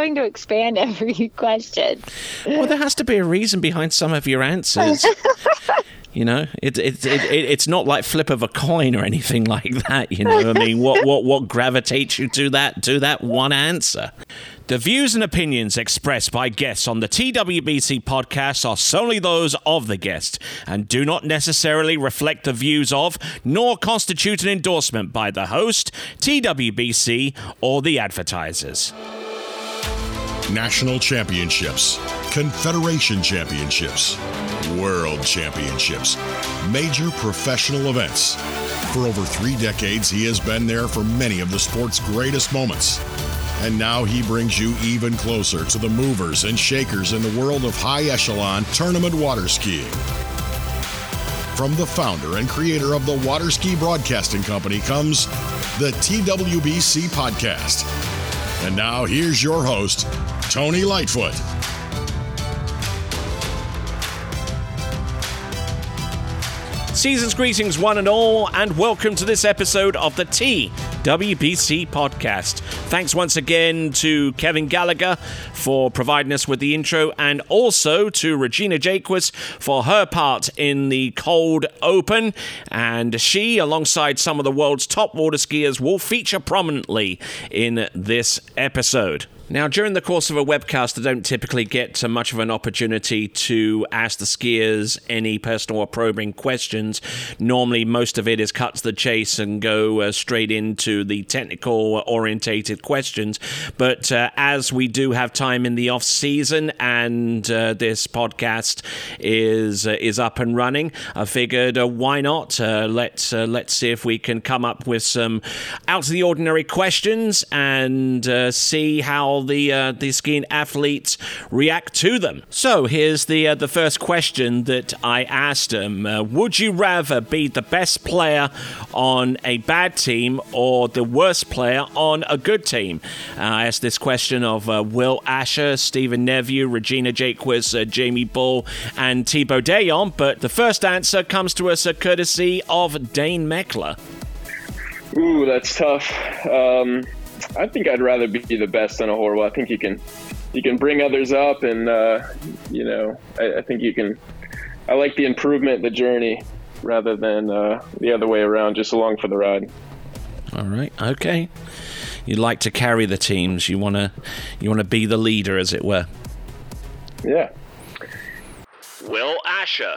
having to expand every question? Well, there has to be a reason behind some of your answers. You know, it, it, it, it's not like flip of a coin or anything like that. You know, I mean, what, what, what gravitates you to that to that one answer? The views and opinions expressed by guests on the TWBC podcast are solely those of the guest and do not necessarily reflect the views of, nor constitute an endorsement by the host, TWBC, or the advertisers. National championships, Confederation championships, World championships, major professional events. For over three decades, he has been there for many of the sport's greatest moments. And now he brings you even closer to the movers and shakers in the world of high echelon tournament water skiing. From the founder and creator of the Water Ski Broadcasting Company comes the TWBC Podcast. And now here's your host, Tony Lightfoot. Season's greetings, one and all, and welcome to this episode of the TWBC podcast. Thanks once again to Kevin Gallagher for providing us with the intro, and also to Regina Jaquess for her part in the cold open. And she, alongside some of the world's top water skiers, will feature prominently in this episode. Now, during the course of a webcast, I don't typically get much of an opportunity to ask the skiers any personal or probing questions. Normally, most of it is cut to the chase and go uh, straight into the technical orientated questions. But uh, as we do have time in the off season and uh, this podcast is uh, is up and running, I figured uh, why not? Uh, let's let's see if we can come up with some out of the ordinary questions and see how the uh, the skiing athletes react to them. So here's the uh, the first question that I asked them: uh, Would you rather be the best player on a bad team or the worst player on a good team? Uh, I asked this question of uh, Will Asher, Stephen Neveu, Regina Jaquess, uh, Jaimee Bull, and Thibaut Dayan. But the first answer comes to us courtesy of Dane Mechler. Ooh, that's tough. Um, I think I'd rather be the best on a Horwell. I think you can you can bring others up, and uh, you know, I, I, think you can. I like the improvement, the journey, rather than uh, the other way around, just along for the ride. All right. Okay. You like to carry the teams. You wanna you wanna be the leader, as it were. Yeah. Will Asher.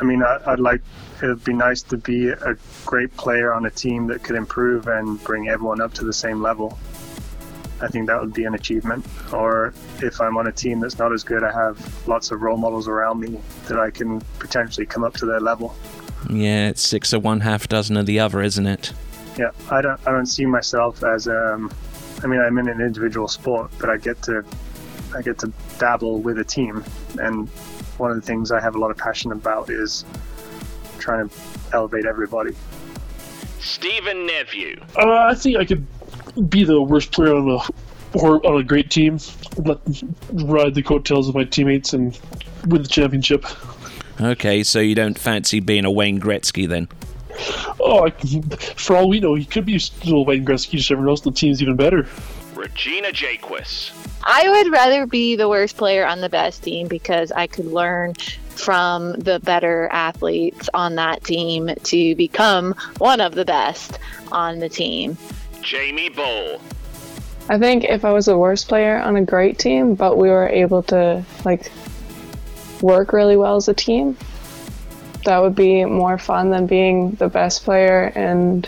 I mean, I, I'd like it'd be nice to be a great player on a team that could improve and bring everyone up to the same level. I think that would be an achievement. Or if I'm on a team that's not as good, I have lots of role models around me that I can potentially come up to their level. Yeah, it's six of one, half dozen of the other, isn't it? Yeah, I don't. I don't see myself as. Um, I mean, I'm in an individual sport, but I get to. I get to dabble with a team, and one of the things I have a lot of passion about is trying to elevate everybody. Stephen Neveu. Uh, I think I could be the worst player on a or on a great team. Let ride the coattails of my teammates and win the championship. Okay, so you don't fancy being a Wayne Gretzky then? Oh, I, for all we know, he could be still Wayne Gretzky. Just never knows the team's even better. Regina Jaquess. I would rather be the worst player on the best team because I could learn from the better athletes on that team to become one of the best on the team. Jaimee Bull. I think if I was the worst player on a great team, but we were able to like work really well as a team, that would be more fun than being the best player and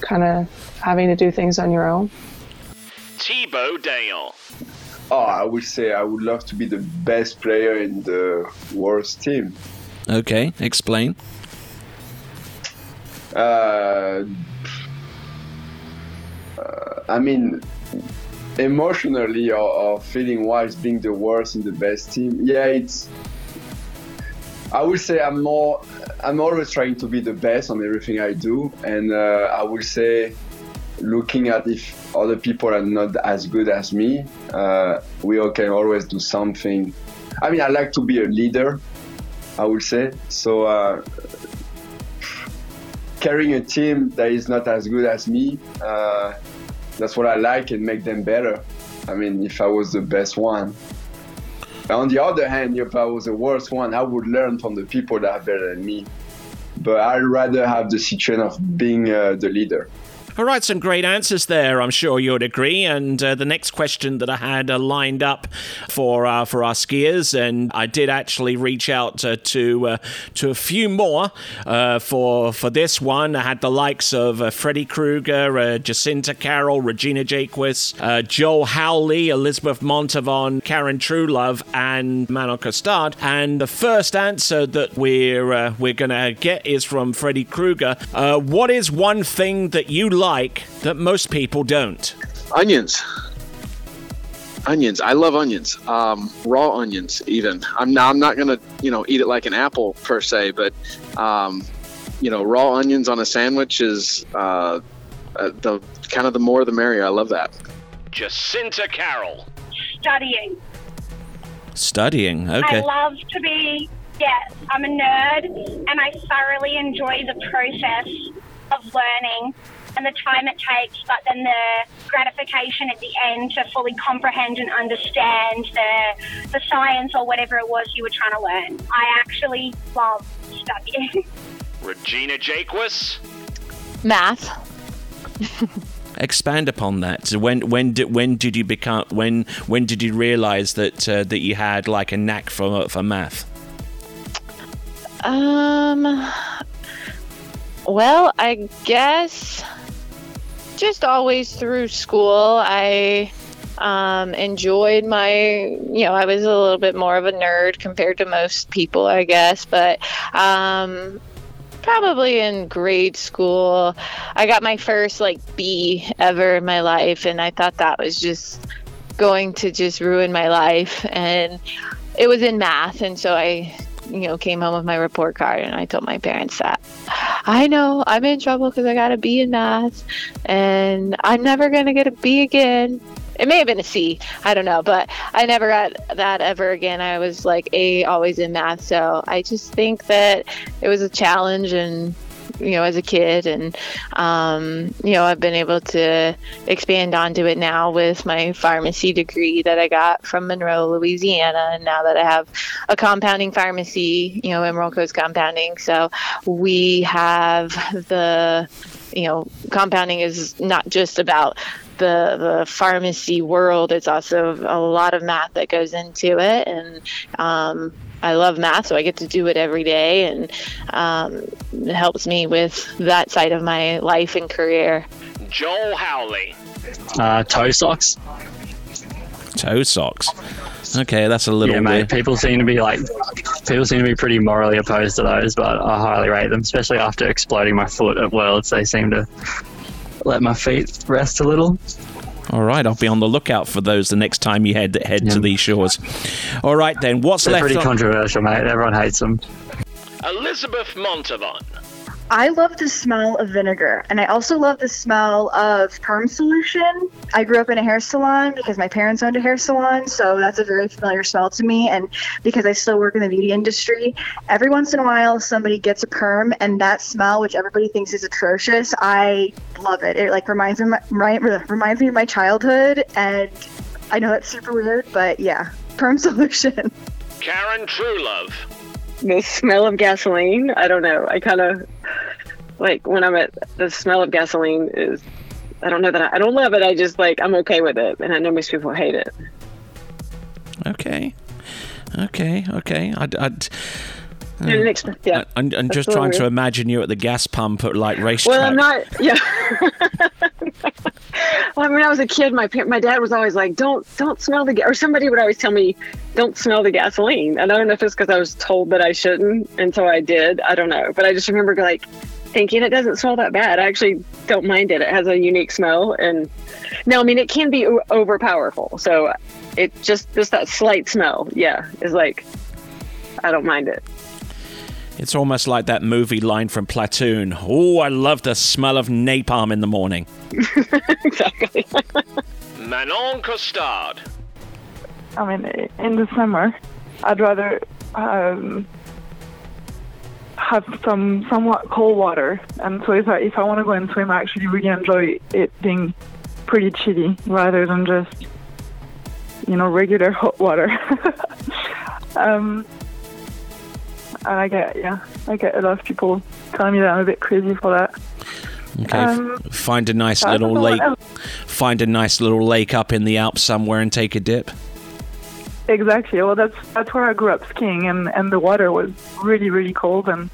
kind of having to do things on your own. Thibaut Dayan. Oh, I would say I would love to be the best player in the worst team. Okay, explain. Uh, uh, I mean, emotionally or, or feeling wise, being the worst in the best team, yeah, it's. I would say I'm more. I'm always trying to be the best on everything I do, and uh, I would say looking at if other people are not as good as me, uh, we all can always do something. I mean, I like to be a leader, I would say. So, uh, carrying a team that is not as good as me, uh, that's what I like and make them better. I mean, if I was the best one. On the other hand, if I was the worst one, I would learn from the people that are better than me. But I'd rather have the situation of being uh, the leader. All right, some great answers there. I'm sure you'd agree. And uh, the next question that I had uh, lined up for uh, for our skiers, and I did actually reach out uh, to uh, to a few more uh, for for this one. I had the likes of Freddy Krueger, Jacinta Carroll, Regina Jaquess, Joel Howley, Elizabeth Montavon, Karen Truelove, and Manon Costard. And the first answer that we're we're gonna get is from Freddy Krueger. what is one thing that you like that most people don't? Onions. Onions. I love onions. Um, raw onions, even. I'm not, I'm not gonna, you know, eat it like an apple per se, but, um, you know, raw onions on a sandwich is uh, uh, the kind of the more the merrier. I love that. Jacinta Carroll. Studying. Studying. Okay. I love to be. Yes, I'm a nerd, and I thoroughly enjoy the process of learning and the time it takes, but then the gratification at the end to fully comprehend and understand the, the science or whatever it was you were trying to learn. I actually love studying. Regina Jaquess? Math. Expand upon that. When when did when did you become when when did you realize that uh, that you had like a knack for for math? Um. Well, I guess just always through school, I um, enjoyed my, you know, I was a little bit more of a nerd compared to most people, I guess, but um, probably in grade school, I got my first like B ever in my life, and I thought that was just going to just ruin my life. And it was in math, and so I you know, came home with my report card and I told my parents that I know I'm in trouble because I got a B in math and I'm never going to get a B again. It may have been a C, I don't know, but I never got that ever again. I was like A always in math. So I just think that it was a challenge and you know, as a kid. And, um, you know, I've been able to expand onto it now with my pharmacy degree that I got from Monroe, Louisiana. And now that I have a compounding pharmacy, you know, Emerald Coast Compounding. So we have the, you know, compounding is not just about the the pharmacy world. It's also a lot of math that goes into it, and um, I love math, so I get to do it every day, and um, it helps me with that side of my life and career. Joel Howley. Uh, toe socks. Toe socks. Okay, that's a little. Yeah, mate. People seem to be like, people seem to be pretty morally opposed to those, but I highly rate them, especially after exploding my foot at Worlds. They seem to let my feet rest a little. All right, I'll be on the lookout for those the next time you head head yeah. to these shores. All right, then. What's They're left? Pretty on- controversial, mate. Everyone hates them. Elizabeth Montavon. I love the smell of vinegar, and I also love the smell of perm solution. I grew up in a hair salon because my parents owned a hair salon, so that's a very familiar smell to me. And because I still work in the beauty industry, every once in a while somebody gets a perm, and that smell, which everybody thinks is atrocious, I love it. It like reminds me my, reminds me of my childhood, and I know that's super weird, but yeah, perm solution. Karen Truelove the smell of gasoline. I don't know. I kind of like when I'm at the smell of gasoline is. I don't know that I, I don't love it. I just like I'm okay with it, and I know most people hate it. Okay, okay, okay. I'd, I'd uh, yeah. I, am just trying to imagine you at the gas pump at like racetrack. Well, I'm not. Yeah. well, when I was a kid, my my dad was always like, "Don't don't smell the," gas or somebody would always tell me, "Don't smell the gasoline." And I don't know if it's because I was told that I shouldn't, and so I did. I don't know, but I just remember like thinking it doesn't smell that bad. I actually don't mind it. It has a unique smell, and no, I mean it can be over powerful. So it just just that slight smell, yeah, is like I don't mind it. It's almost like that movie line from Platoon. Oh, I love the smell of napalm in the morning. exactly. Manon Costard. I mean, in the summer, I'd rather um, have some somewhat cold water. And so if I if I want to go and swim, I actually really enjoy it being pretty chilly rather than just you know regular hot water. um, and I get yeah, I get a lot of people telling me that I'm a bit crazy for that. Okay, Um, find a nice little lake. Find a nice little lake up in the Alps somewhere and take a dip. Exactly. Well, that's that's where I grew up skiing, and and the water was really really cold, and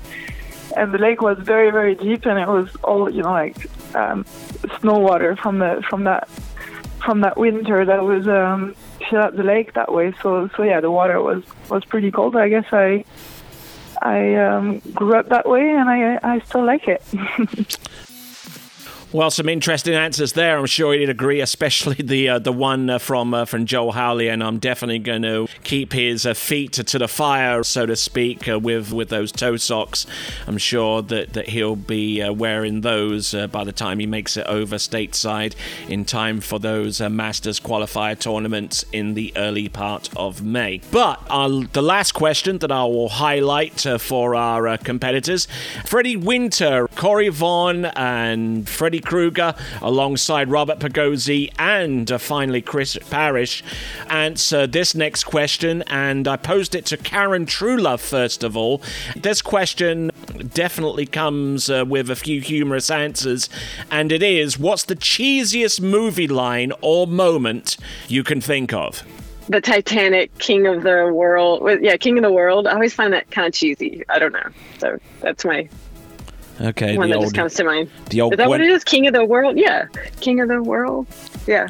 and the lake was very very deep, and it was all you know like um, snow water from the from that from that winter that was um, fill up the lake that way. So so yeah, the water was was pretty cold. I guess I I um, grew up that way, and I I still like it. Well, some interesting answers there. I'm sure you'd agree, especially the uh, the one uh, from uh, from Joel Howley, and I'm definitely going to keep his uh, feet to the fire, so to speak, uh, with with those toe socks. I'm sure that that he'll be uh, wearing those by the time he makes it over stateside in time for those Masters qualifier tournaments in the early part of May. But the last question that I will highlight for our competitors: Freddie Winter, Corey Vaughn, and Freddie Krueger, alongside Robert Pigozzi and uh, finally Chris Parrish, answer this next question. And I posed it to Karen Truelove first of all. This question definitely comes uh, with a few humorous answers, and it is: What's the cheesiest movie line or moment you can think of? The Titanic, King of the World. Yeah, King of the World. I always find that kind of cheesy. I don't know. So that's my Okay, one that old, just comes to mind. the old is that what it is? King of the World? Yeah, King of the World. Yeah.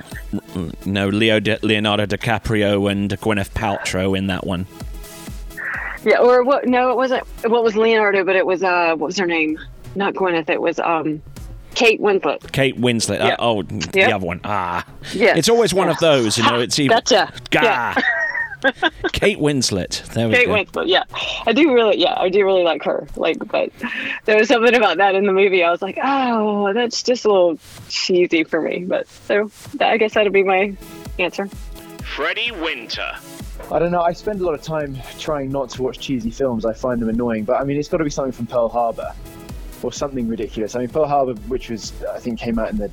no Leo Leonardo DiCaprio and Gwyneth Paltrow in that one. Yeah, or what? No, it wasn't. What was Leonardo? But it was uh, what was her name? Not Gwyneth. It was um, Kate Winslet. Kate Winslet. Yeah. Uh, oh, the other one. Ah. Yeah. It's always one of those, you know. It's even. Gotcha. Gah. Yeah. Kate Winslet. There we go. Kate go. Winslet. Yeah, I do really. Yeah, I do really like her. Like, but there was something about that in the movie. I was like, oh, that's just a little cheesy for me. But so that, I guess that'll be my answer. Freddie Winter. I don't know. I spend a lot of time trying not to watch cheesy films. I find them annoying. But I mean, it's got to be something from Pearl Harbor or something ridiculous. I mean, Pearl Harbor, which was I think came out in the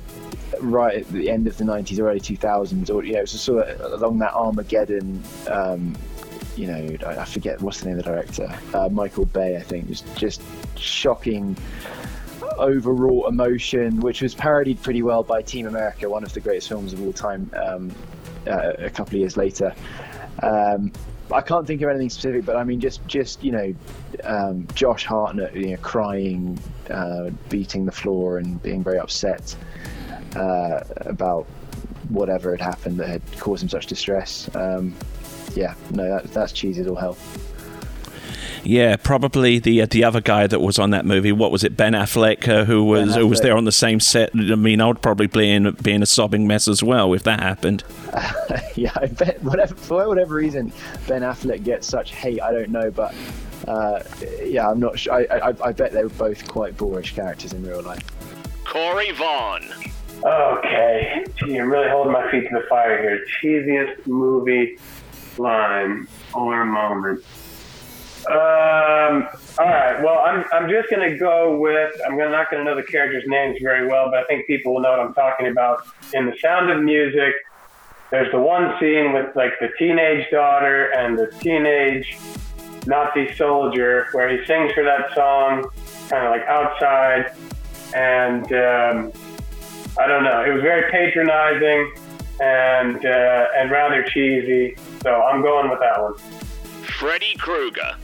right at the end of the 90s or early 2000s, or yeah, it was sort of along that Armageddon. Um, you know, I, I forget what's the name of the director, uh, Michael Bay, I think. was just shocking overwrought emotion, which was parodied pretty well by Team America, one of the greatest films of all time, um, uh, a couple of years later. Um, I can't think of anything specific, but I mean, just just you know, um, Josh Hartnett, you know, crying, uh, beating the floor, and being very upset uh, about whatever had happened that had caused him such distress. Um, yeah, no, that, that's cheesy as all hell. Yeah, probably the uh, the other guy that was on that movie. What was it? Ben Affleck, uh, who was who was there on the same set. I mean, I would probably be in be in a sobbing mess as well if that happened. yeah, I bet whatever for whatever reason Ben Affleck gets such hate. I don't know, but uh, yeah, I'm not sure. I, I, I bet they were both quite boorish characters in real life. Corey Vaughn. Okay. Gee, I'm really holding my feet to the fire here. Cheesiest movie line or moment. Um. All right. Well, I'm I'm just gonna go with I'm not gonna know the characters' names very well, but I think people will know what I'm talking about. In The Sound of Music, there's the one scene with like the teenage daughter and the teenage Nazi soldier where he sings for that song, kind of like outside, and um, I don't know. It was very patronizing and uh, and rather cheesy. So I'm going with that one. Freddy Krueger.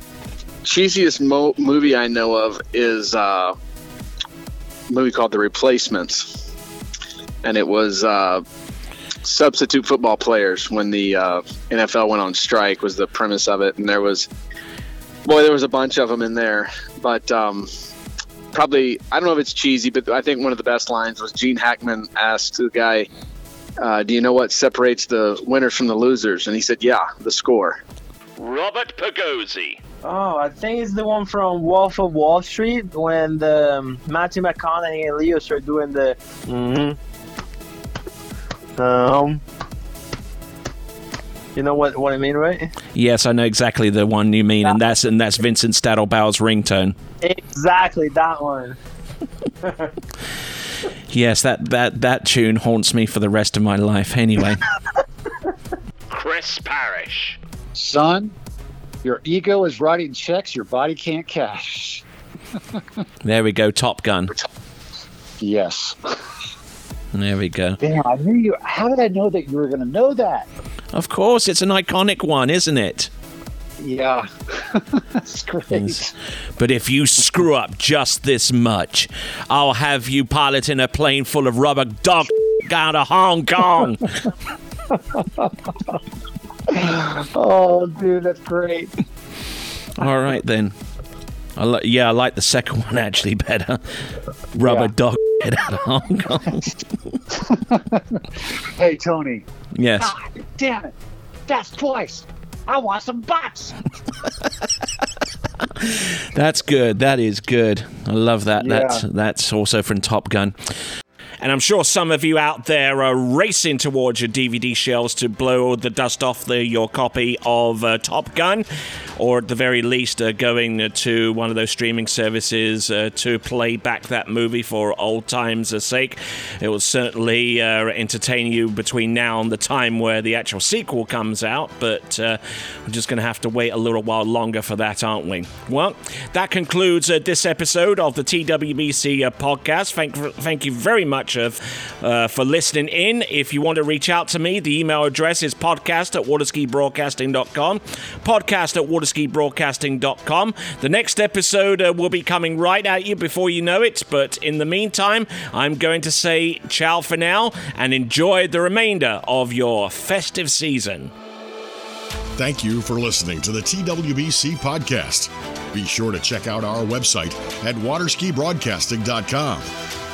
Cheesiest mo- movie I know of is uh, a movie called The Replacements, and it was uh, substitute football players when the uh, NFL went on strike. Was the premise of it, and there was boy, there was a bunch of them in there, but. Um, Probably, I don't know if it's cheesy, but I think one of the best lines was Gene Hackman asked the guy, uh, "Do you know what separates the winners from the losers?" And he said, "Yeah, the score." Robert Pigozzi. Oh, I think it's the one from Wolf of Wall Street when the um, Matthew McConaughey and Leo start doing the. hmm Um. You know what what I mean, right? Yes, I know exactly the one you mean, and that's and that's Vincent Staddlebauer's ringtone. Exactly that one. Yes, that, that, that tune haunts me for the rest of my life anyway. Chris Parrish. Son, your ego is writing checks your body can't cash. there we go, Top Gun. Yes. There we go. Damn, I knew you. How did I know that you were going to know that? Of course, it's an iconic one, isn't it? Yeah. That's great. But if you screw up just this much, I'll have you piloting a plane full of rubber dog out of Hong Kong. oh, dude, that's great. All right then. I li- yeah, I like the second one actually better. Rubber Yeah. dog out of Hong Kong. hey, Tony. yes. God damn it. That's twice. I want some bots. That's good. That is good. I love that. Yeah. That's that's also from Top Gun. And I'm sure some of you out there are racing towards your DVD shelves to blow the dust off the, your copy of uh, Top Gun, or at the very least, uh, going to one of those streaming services uh, to play back that movie for old times' sake. It will certainly uh, entertain you between now and the time where the actual sequel comes out, but uh, we're just going to have to wait a little while longer for that, aren't we? Well, that concludes this episode of the TWBC podcast. Thank, thank you very much uh, uh, for listening in. If you want to reach out to me, the email address is podcast at waterskibroadcasting.com. Podcast at waterskibroadcasting.com. The next episode uh, will be coming right at you before you know it, but in the meantime, I'm going to say ciao for now and enjoy the remainder of your festive season. Thank you for listening to the TWBC podcast. Be sure to check out our website at waterskibroadcasting.com.